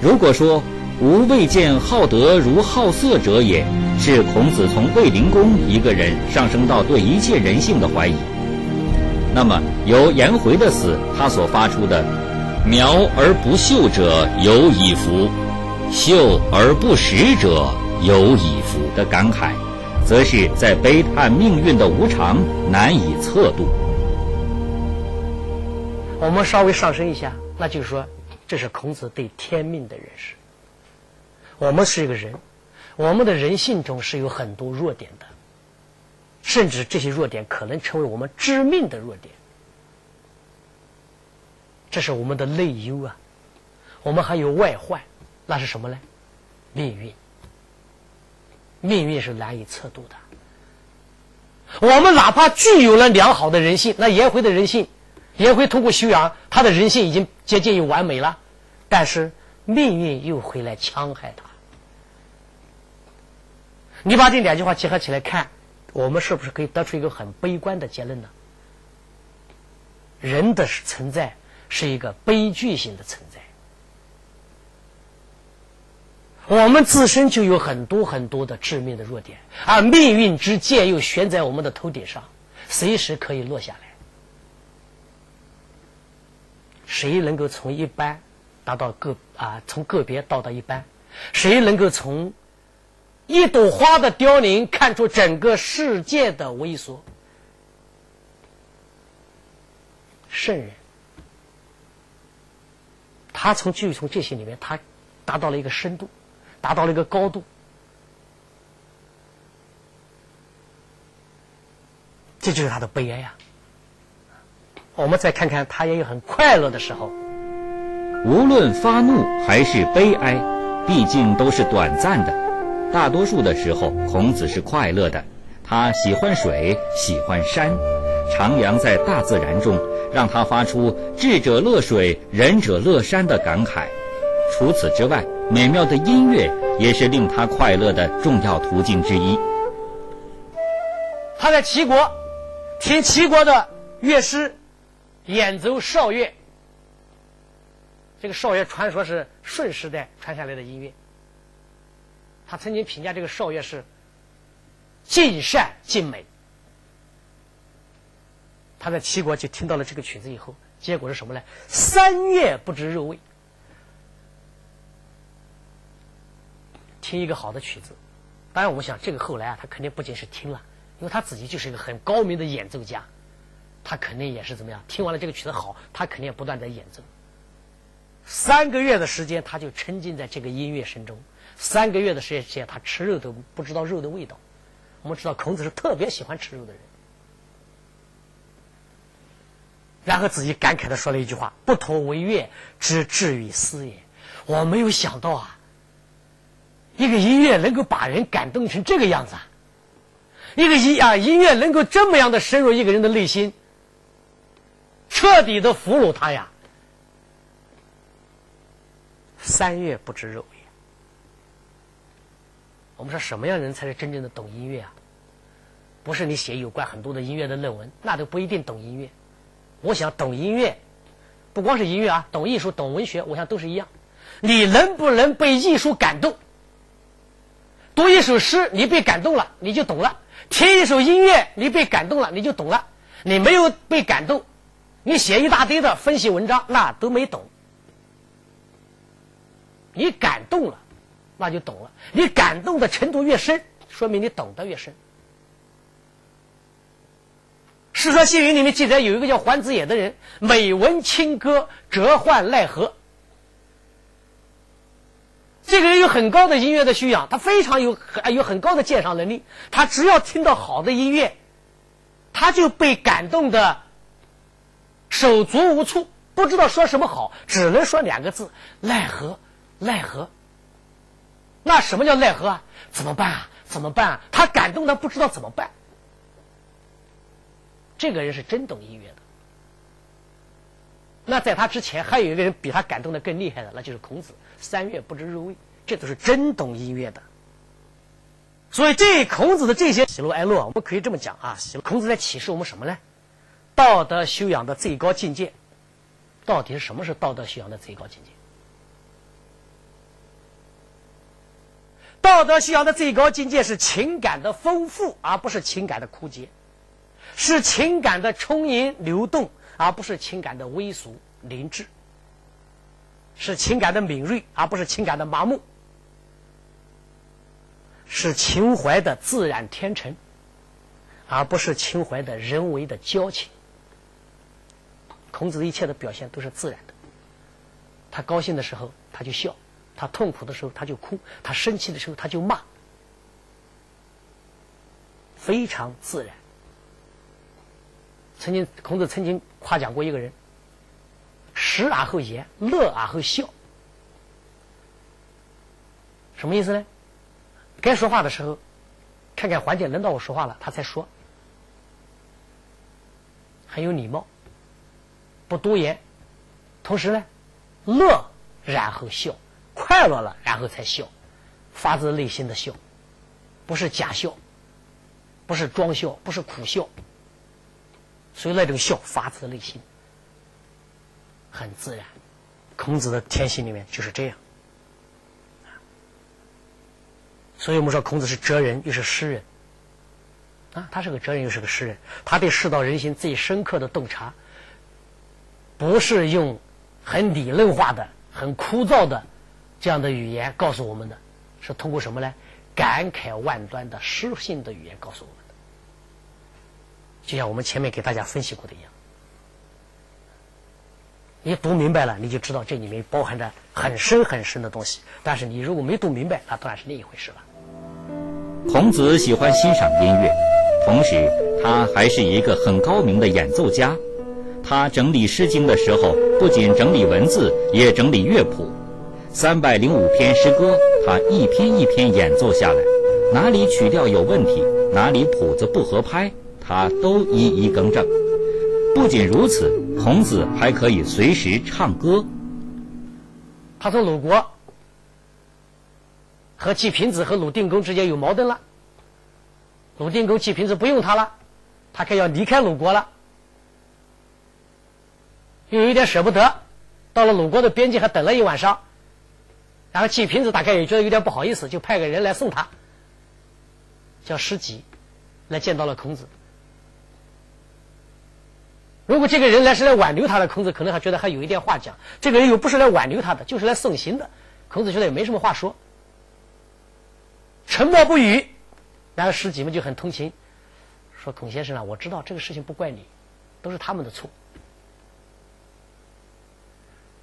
如果说“吾未见好德如好色者也”，是孔子从卫灵公一个人上升到对一切人性的怀疑，那么由颜回的死，他所发出的“苗而不秀者有以夫，秀而不实者有以夫”的感慨，则是在悲叹命运的无常，难以测度。我们稍微上升一下，那就是说，这是孔子对天命的认识。我们是一个人，我们的人性中是有很多弱点的，甚至这些弱点可能成为我们致命的弱点。这是我们的内忧啊，我们还有外患，那是什么呢？命运，命运是难以测度的。我们哪怕具有了良好的人性，那颜回的人性。颜回通过修养，他的人性已经接近于完美了，但是命运又会来戕害他。你把这两句话结合起来看，我们是不是可以得出一个很悲观的结论呢？人的存在是一个悲剧性的存在，我们自身就有很多很多的致命的弱点，而命运之剑又悬在我们的头顶上，随时可以落下来。谁能够从一般达到个啊？从个别到达一般？谁能够从一朵花的凋零看出整个世界的萎缩？圣人，他从就从这些里面，他达到了一个深度，达到了一个高度。这就是他的悲哀呀。我们再看看，他也有很快乐的时候。无论发怒还是悲哀，毕竟都是短暂的。大多数的时候，孔子是快乐的。他喜欢水，喜欢山，徜徉在大自然中，让他发出“智者乐水，仁者乐山”的感慨。除此之外，美妙的音乐也是令他快乐的重要途径之一。他在齐国听齐国的乐师。演奏韶乐，这个韶乐传说是舜时代传下来的音乐。他曾经评价这个韶乐是尽善尽美。他在齐国就听到了这个曲子以后，结果是什么呢？三月不知肉味。听一个好的曲子，当然我们想，这个后来啊，他肯定不仅是听了，因为他自己就是一个很高明的演奏家。他肯定也是怎么样？听完了这个曲子好，他肯定也不断在演奏。三个月的时间，他就沉浸在这个音乐声中。三个月的时间，他吃肉都不知道肉的味道。我们知道孔子是特别喜欢吃肉的人。然后自己感慨的说了一句话：“不同为乐之至于斯也。”我没有想到啊，一个音乐能够把人感动成这个样子啊！一个音啊，音乐能够这么样的深入一个人的内心。彻底的俘虏他呀！三月不知肉也。我们说什么样人才是真正的懂音乐啊？不是你写有关很多的音乐的论文，那都不一定懂音乐。我想懂音乐，不光是音乐啊，懂艺术、懂文学，我想都是一样。你能不能被艺术感动？读一首诗，你被感动了，你就懂了；听一首音乐，你被感动了，你就懂了。你没有被感动。你写一大堆的分析文章，那都没懂。你感动了，那就懂了。你感动的程度越深，说明你懂得越深。《世说新语》里面记载，有一个叫桓子野的人，每闻清歌，折换奈何。这个人有很高的音乐的修养，他非常有有很高的鉴赏能力。他只要听到好的音乐，他就被感动的。手足无措，不知道说什么好，只能说两个字：奈何，奈何。那什么叫奈何啊？怎么办啊？怎么办啊？他感动的不知道怎么办。这个人是真懂音乐的。那在他之前，还有一个人比他感动的更厉害的，那就是孔子。三月不知肉味，这都是真懂音乐的。所以，这孔子的这些喜怒哀乐，我们可以这么讲啊：孔子在启示我们什么呢？道德修养的最高境界，到底是什么是道德修养的最高境界？道德修养的最高境界是情感的丰富，而不是情感的枯竭；是情感的充盈流动，而不是情感的微俗凝滞；是情感的敏锐，而不是情感的麻木；是情怀的自然天成，而不是情怀的人为的矫情。孔子一切的表现都是自然的。他高兴的时候他就笑，他痛苦的时候他就哭，他生气的时候他就骂，非常自然。曾经孔子曾经夸奖过一个人：时而后言，乐而后笑。什么意思呢？该说话的时候，看看环境轮到我说话了，他才说，很有礼貌。不多言，同时呢，乐然后笑，快乐了然后才笑，发自内心的笑，不是假笑，不是装笑，不是苦笑，所以那种笑发自内心，很自然。孔子的天性里面就是这样，所以我们说孔子是哲人又是诗人，啊，他是个哲人又是个诗人，他对世道人心最深刻的洞察。不是用很理论化的、很枯燥的这样的语言告诉我们的，是通过什么呢？感慨万端的诗性的语言告诉我们的。就像我们前面给大家分析过的一样，你读明白了，你就知道这里面包含着很深很深的东西。但是你如果没读明白，那当然是另一回事了。孔子喜欢欣赏音乐，同时他还是一个很高明的演奏家。他整理《诗经》的时候，不仅整理文字，也整理乐谱。三百零五篇诗歌，他一篇一篇演奏下来，哪里曲调有问题，哪里谱子不合拍，他都一一更正。不仅如此，孔子还可以随时唱歌。他说鲁国和季平子和鲁定公之间有矛盾了，鲁定公季平子不用他了，他可要离开鲁国了。又有点舍不得，到了鲁国的边境还等了一晚上，然后季平子大概也觉得有点不好意思，就派个人来送他，叫师己，来见到了孔子。如果这个人来是来挽留他的，孔子可能还觉得还有一点话讲。这个人又不是来挽留他的，就是来送行的，孔子觉得也没什么话说，沉默不语。然后师己们就很同情，说：“孔先生啊，我知道这个事情不怪你，都是他们的错。”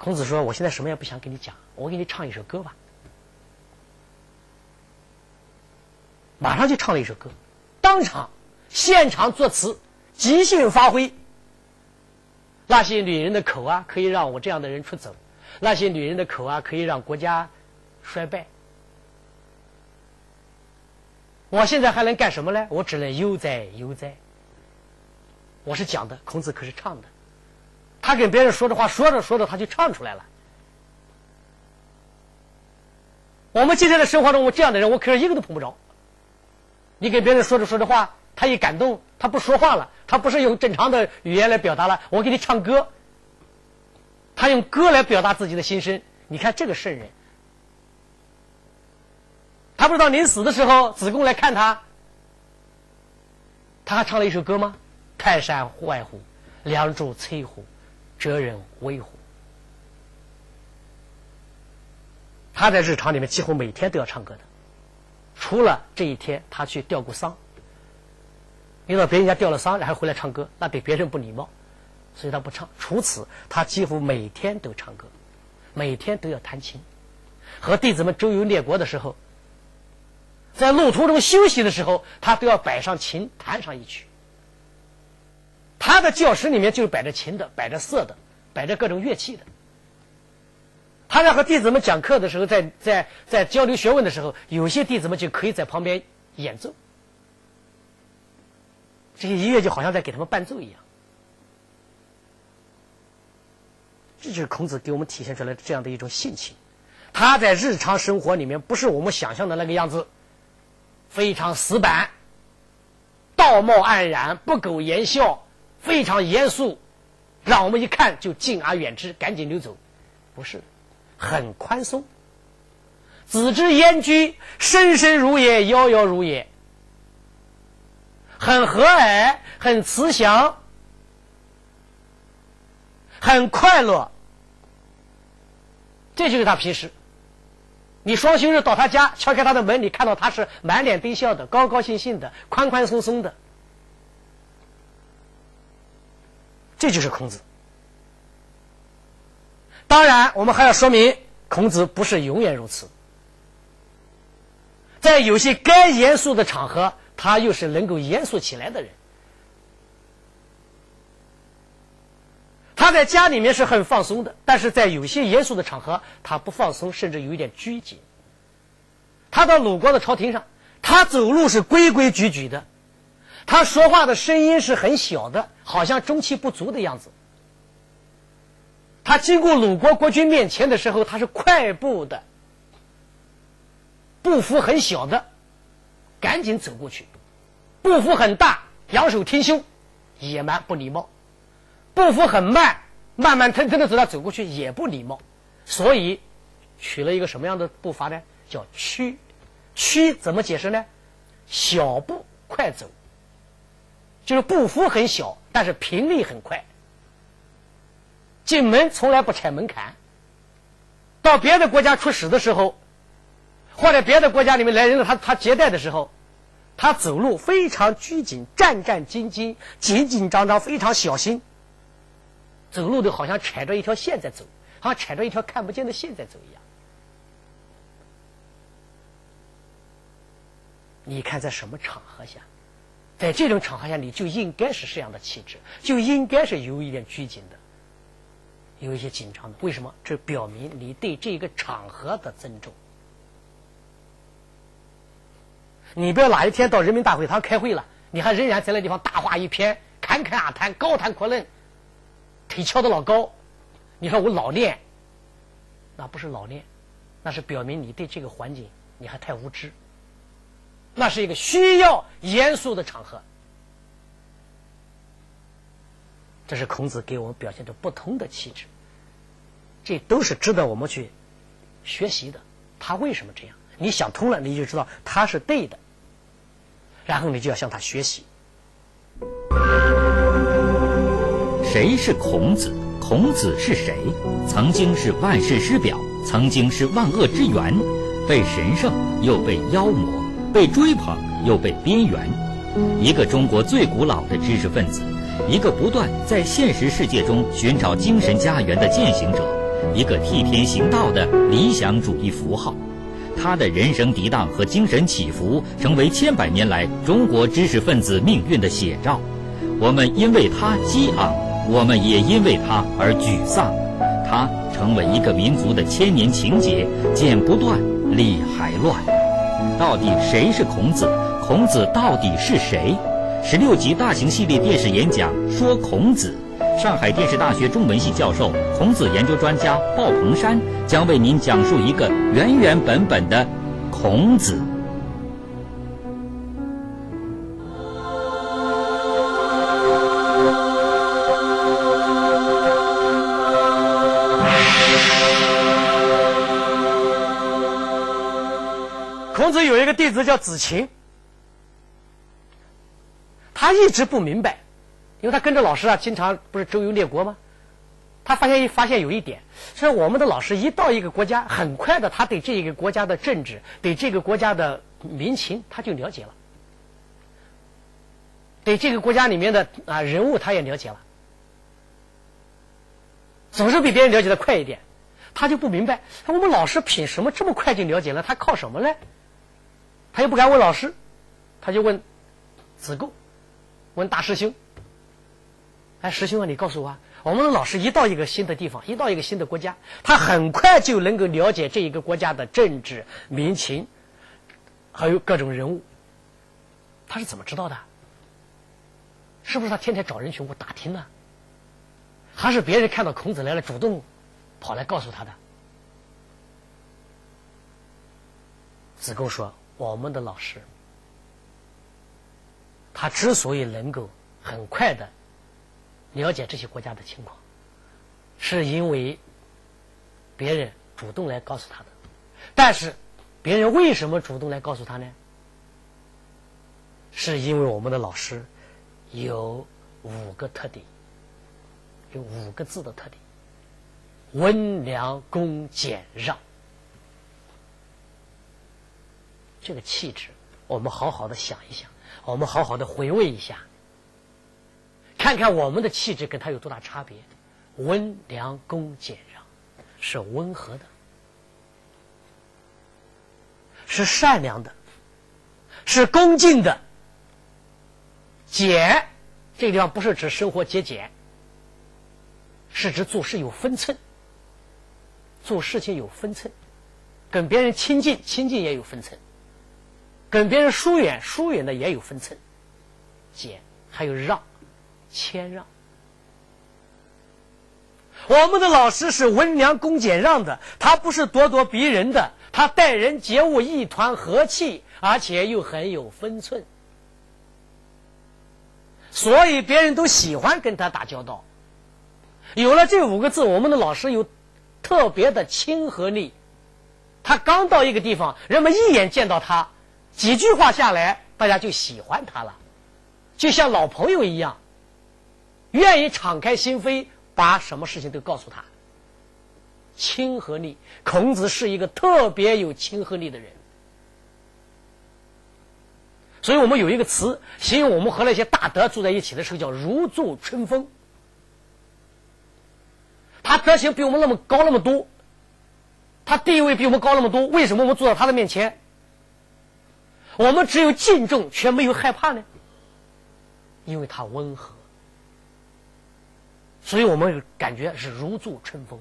孔子说：“我现在什么也不想跟你讲，我给你唱一首歌吧。”马上就唱了一首歌，当场现场作词，即兴发挥。那些女人的口啊，可以让我这样的人出走；那些女人的口啊，可以让国家衰败。我现在还能干什么呢？我只能悠哉悠哉。我是讲的，孔子可是唱的。他跟别人说的话，说着说着他就唱出来了。我们今天的生活中，我这样的人，我可是一个都碰不着。你跟别人说着说着话，他一感动，他不说话了，他不是用正常的语言来表达了，我给你唱歌，他用歌来表达自己的心声。你看这个圣人，他不知道临死的时候，子贡来看他，他还唱了一首歌吗？泰山外乎，梁柱摧乎？哲人威虎？他在日常里面几乎每天都要唱歌的，除了这一天他去吊过丧，遇到别人家吊了丧，然后回来唱歌，那对别人不礼貌，所以他不唱。除此，他几乎每天都唱歌，每天都要弹琴。和弟子们周游列国的时候，在路途中休息的时候，他都要摆上琴，弹上一曲。他的教室里面就是摆着琴的，摆着瑟的，摆着各种乐器的。他在和弟子们讲课的时候，在在在交流学问的时候，有些弟子们就可以在旁边演奏，这些音乐就好像在给他们伴奏一样。这就是孔子给我们体现出来的这样的一种性情。他在日常生活里面不是我们想象的那个样子，非常死板，道貌岸然，不苟言笑。非常严肃，让我们一看就敬而远之，赶紧溜走。不是，很宽松，子之言居，深深如也，夭夭如也。很和蔼，很慈祥，很快乐。这就是他平时。你双休日到他家敲开他的门，你看到他是满脸堆笑的，高高兴兴的，宽宽松松的。这就是孔子。当然，我们还要说明，孔子不是永远如此。在有些该严肃的场合。他又是能够严肃起来的人，他在家里面是很放松的，但是在有些严肃的场合，他不放松，甚至有一点拘谨。他到鲁国的朝廷上，他走路是规规矩矩的，他说话的声音是很小的，好像中气不足的样子。他经过鲁国国君面前的时候，他是快步的，步幅很小的。赶紧走过去，步幅很大，仰首挺胸，野蛮不礼貌；步幅很慢，慢慢腾腾的走他走过去也不礼貌。所以取了一个什么样的步伐呢？叫屈。屈怎么解释呢？小步快走，就是步幅很小，但是频率很快。进门从来不踩门槛。到别的国家出使的时候。或者别的国家里面来人了，他他接待的时候，他走路非常拘谨，战战兢兢，紧紧张张，非常小心。走路都好像踩着一条线在走，好像踩着一条看不见的线在走一样。你看在什么场合下，在这种场合下，你就应该是这样的气质，就应该是有一点拘谨的，有一些紧张的。为什么？这表明你对这个场合的尊重。你不要哪一天到人民大会堂开会了，你还仍然在那地方大话一篇，侃侃而谈，高谈阔论，腿翘得老高。你说我老练，那不是老练，那是表明你对这个环境你还太无知。那是一个需要严肃的场合。这是孔子给我们表现的不同的气质，这都是值得我们去学习的。他为什么这样？你想通了，你就知道他是对的。然后你就要向他学习。谁是孔子？孔子是谁？曾经是万世师表，曾经是万恶之源，被神圣又被妖魔，被追捧又被边缘。一个中国最古老的知识分子，一个不断在现实世界中寻找精神家园的践行者，一个替天行道的理想主义符号。他的人生涤荡和精神起伏，成为千百年来中国知识分子命运的写照。我们因为他激昂，我们也因为他而沮丧。他成为一个民族的千年情结，剪不断，理还乱。到底谁是孔子？孔子到底是谁？十六集大型系列电视演讲说孔子。上海电视大学中文系教授、孔子研究专家鲍鹏山将为您讲述一个原原本本的孔子。弟子叫子禽，他一直不明白。因为他跟着老师啊，经常不是周游列国吗？他发现发现有一点，说我们的老师一到一个国家，很快的，他对这一个国家的政治、对这个国家的民情，他就了解了；对这个国家里面的啊人物，他也了解了，总是比别人了解的快一点。他就不明白，我们老师凭什么这么快就了解了？他靠什么呢？他又不敢问老师，他就问子贡，问大师兄。哎，师兄啊，你告诉我，我们的老师一到一个新的地方，一到一个新的国家，他很快就能够了解这一个国家的政治民情，还有各种人物。他是怎么知道的？是不是他天天找人去我打听呢？还是别人看到孔子来了，主动跑来告诉他的？子贡说：“我们的老师，他之所以能够很快的。”了解这些国家的情况，是因为别人主动来告诉他的。但是别人为什么主动来告诉他呢？是因为我们的老师有五个特点，有五个字的特点：温良恭俭让。这个气质，我们好好的想一想，我们好好的回味一下，看看我们的气质跟他有多大差别。温良恭俭让，是温和的，是善良的，是恭敬的。俭，这个地方不是指生活节俭，是指做事有分寸，做事情有分寸，跟别人亲近，亲近也有分寸。跟别人疏远，疏远的也有分寸，俭还有让，谦让。我们的老师是温良恭俭让的，他不是咄咄逼人的，他待人接物一团和气，而且又很有分寸，所以别人都喜欢跟他打交道。有了这五个字，我们的老师有特别的亲和力。他刚到一个地方，人们一眼见到他。几句话下来，大家就喜欢他了，就像老朋友一样，愿意敞开心扉，把什么事情都告诉他。亲和力，孔子是一个特别有亲和力的人，所以我们有一个词形容我们和那些大德住在一起的时候，叫如坐春风。他德行比我们那么高那么多，他地位比我们高那么多，为什么我们坐在他的面前？我们只有敬重，却没有害怕呢，因为他温和，所以我们感觉是如坐春风。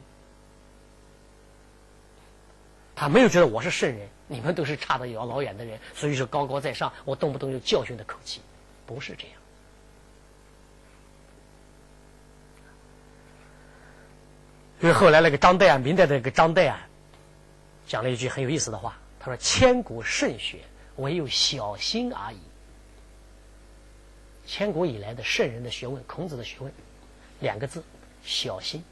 他没有觉得我是圣人，你们都是差得遥老远的人，所以说高高在上，我动不动就教训的口气，不是这样。因为后来那个张岱啊，明代的那个张岱啊，讲了一句很有意思的话，他说：“千古圣学。”唯有小心而已。千古以来的圣人的学问，孔子的学问，两个字：小心。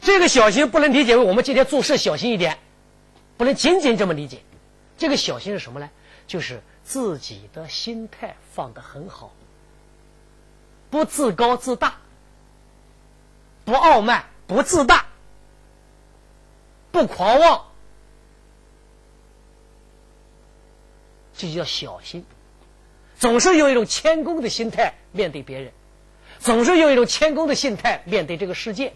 这个小心不能理解为我们今天做事小心一点，不能仅仅这么理解。这个小心是什么呢？就是自己的心态放得很好，不自高自大，不傲慢，不自大，不狂妄。这就叫小心，总是用一种谦恭的心态面对别人，总是用一种谦恭的心态面对这个世界，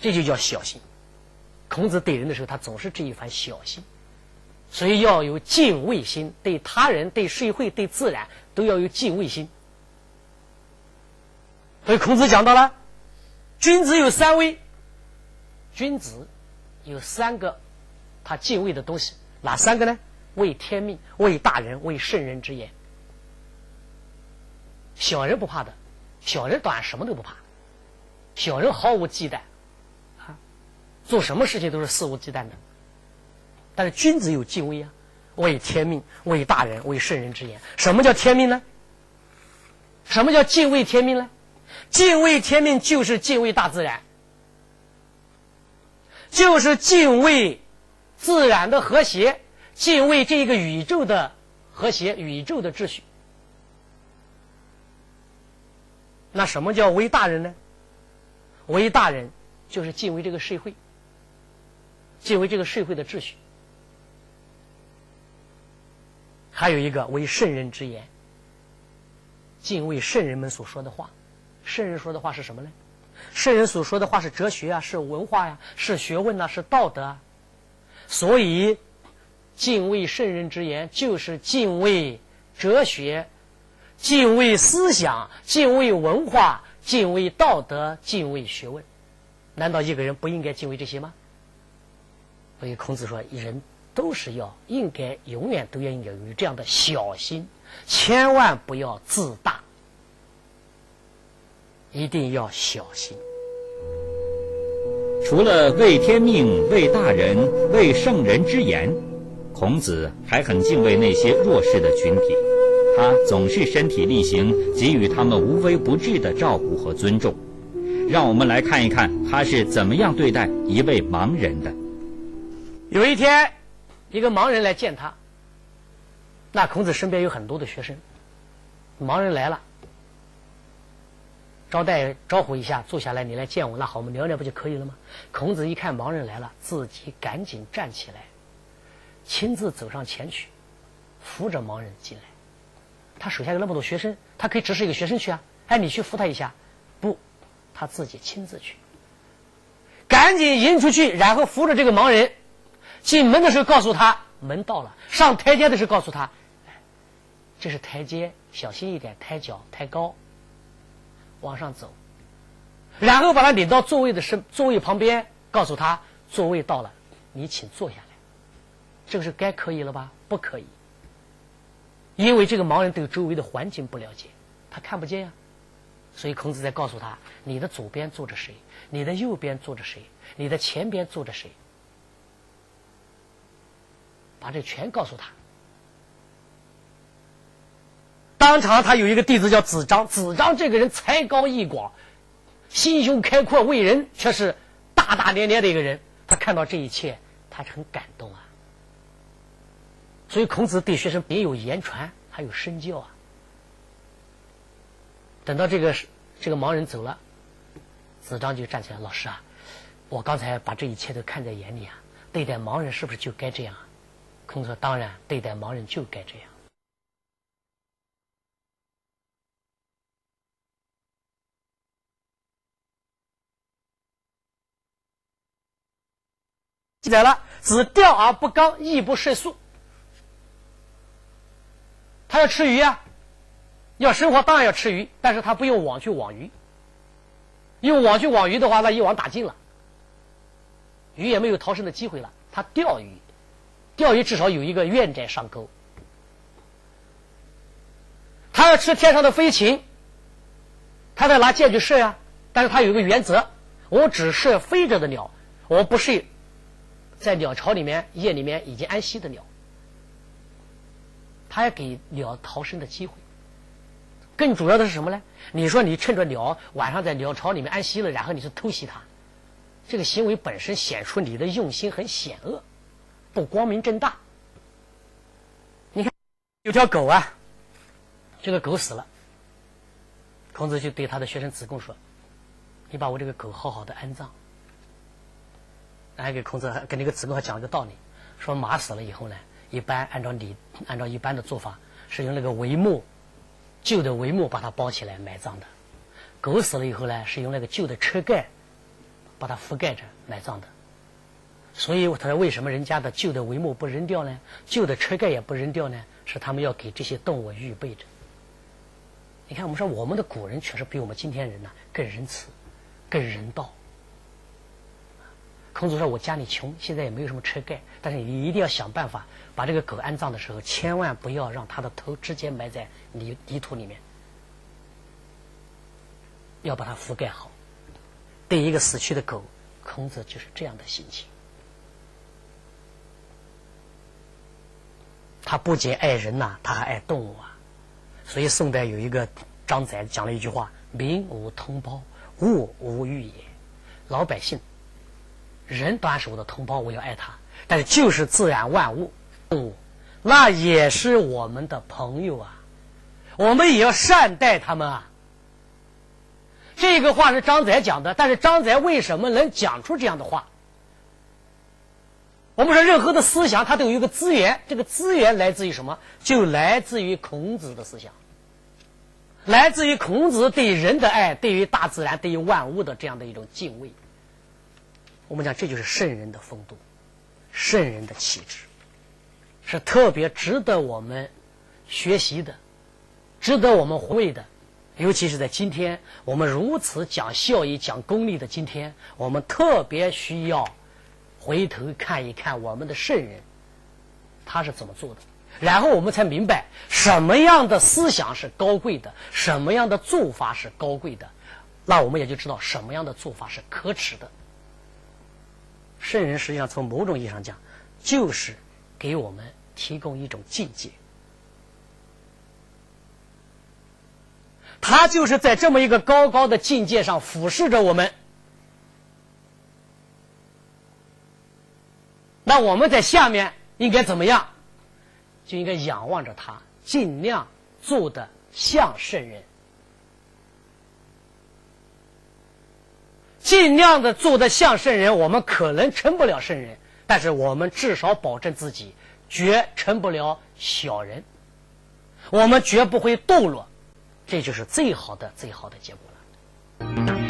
这就叫小心。孔子对人的时候，他总是这一番小心，所以要有敬畏心，对他人、对社会、对自然都要有敬畏心。所以孔子讲到了，君子有三威，君子有三个他敬畏的东西。哪三个呢？为天命，为大人，为圣人之言。小人不怕的，小人短什么都不怕，小人毫无忌惮，啊，做什么事情都是肆无忌惮的。但是君子有敬畏啊，为天命，为大人，为圣人之言。什么叫天命呢？什么叫敬畏天命呢？敬畏天命就是敬畏大自然，就是敬畏。自然的和谐，敬畏这个宇宙的和谐，宇宙的秩序。那什么叫为大人呢？为大人就是敬畏这个社会，敬畏这个社会的秩序。还有一个为圣人之言，敬畏圣人们所说的话。圣人说的话是什么呢？圣人所说的话是哲学啊，是文化呀，是学问呐，是道德啊。所以，敬畏圣人之言，就是敬畏哲学，敬畏思想，敬畏文化，敬畏道德，敬畏学问。难道一个人不应该敬畏这些吗？所以孔子说，人都是要应该永远都要应该有这样的小心，千万不要自大，一定要小心。除了为天命、为大人、为圣人之言，孔子还很敬畏那些弱势的群体，他总是身体力行，给予他们无微不至的照顾和尊重。让我们来看一看他是怎么样对待一位盲人的。有一天，一个盲人来见他。那孔子身边有很多的学生，盲人来了，招待招呼一下，坐下来，你来见我，那好，我们聊聊不就可以了吗？孔子一看盲人来了，自己赶紧站起来，亲自走上前去，扶着盲人进来。他手下有那么多学生，他可以指示一个学生去啊，哎，你去扶他一下，不，他自己亲自去，赶紧迎出去，然后扶着这个盲人进门的时候，告诉他门到了；上台阶的时候，告诉他。这是台阶，小心一点，抬脚抬高，往上走，然后把他领到座位的身座位旁边，告诉他座位到了，你请坐下来。这个是该可以了吧？不可以，因为这个盲人对周围的环境不了解，他看不见呀。所以孔子在告诉他：你的左边坐着谁？你的右边坐着谁？你的前边坐着谁？把这全告诉他。当场，他有一个弟子叫子张。子张这个人才高义广，心胸开阔，为人却是大大咧咧的一个人。他看到这一切，他很感动啊。所以孔子对学生别有言传，还有身教啊。等到这个这个盲人走了，子张就站起来：“老师啊，我刚才把这一切都看在眼里啊，对待盲人是不是就该这样？”孔子说：“当然，对待盲人就该这样。”记载了，子钓而不刚，亦不涉宿。他要吃鱼啊，要生活当然要吃鱼，但是他不用网去网鱼。用网去网鱼的话，那一网打尽了，鱼也没有逃生的机会了。他钓鱼，钓鱼至少有一个愿在上钩。他要吃天上的飞禽，他在拿箭去射呀，但是他有一个原则：我只射飞着的鸟，我不射。在鸟巢里面，夜里面已经安息的鸟，他要给鸟逃生的机会。更主要的是什么呢？你说你趁着鸟晚上在鸟巢里面安息了，然后你去偷袭它，这个行为本身显出你的用心很险恶，不光明正大。你看，有条狗啊，这个狗死了，孔子就对他的学生子贡说：“你把我这个狗好好的安葬。”还给孔子跟那个子贡还讲了个道理，说马死了以后呢，一般按照礼，按照一般的做法，是用那个帷幕，旧的帷幕把它包起来埋葬的；狗死了以后呢，是用那个旧的车盖把它覆盖着埋葬的。所以他说，为什么人家的旧的帷幕不扔掉呢？旧的车盖也不扔掉呢？是他们要给这些动物预备着。你看，我们说我们的古人确实比我们今天人呢更仁慈，更人道。孔子说：“我家里穷，现在也没有什么车盖，但是你一定要想办法把这个狗安葬的时候，千万不要让它的头直接埋在泥泥土里面，要把它覆盖好。对一个死去的狗，孔子就是这样的心情。他不仅爱人呐，他还爱动物啊。所以宋代有一个张载讲了一句话：‘民无同胞，物无欲也。’老百姓。”人当然是我的同胞，我要爱他。但是就是自然万物，动物，那也是我们的朋友啊，我们也要善待他们啊。这个话是张载讲的，但是张载为什么能讲出这样的话？我们说任何的思想，它都有一个资源，这个资源来自于什么？就来自于孔子的思想，来自于孔子对人的爱，对于大自然、对于万物的这样的一种敬畏。我们讲，这就是圣人的风度，圣人的气质，是特别值得我们学习的，值得我们回味的。尤其是在今天我们如此讲孝义、讲功利的今天，我们特别需要回头看一看我们的圣人他是怎么做的，然后我们才明白什么样的思想是高贵的，什么样的做法是高贵的，那我们也就知道什么样的做法是可耻的。圣人实际上从某种意义上讲，就是给我们提供一种境界。他就是在这么一个高高的境界上俯视着我们。那我们在下面应该怎么样？就应该仰望着他，尽量做的像圣人，尽量的做的像圣人。我们可能成不了圣人，但是我们至少保证自己绝成不了小人，我们绝不会堕落，这就是最好的、最好的结果了。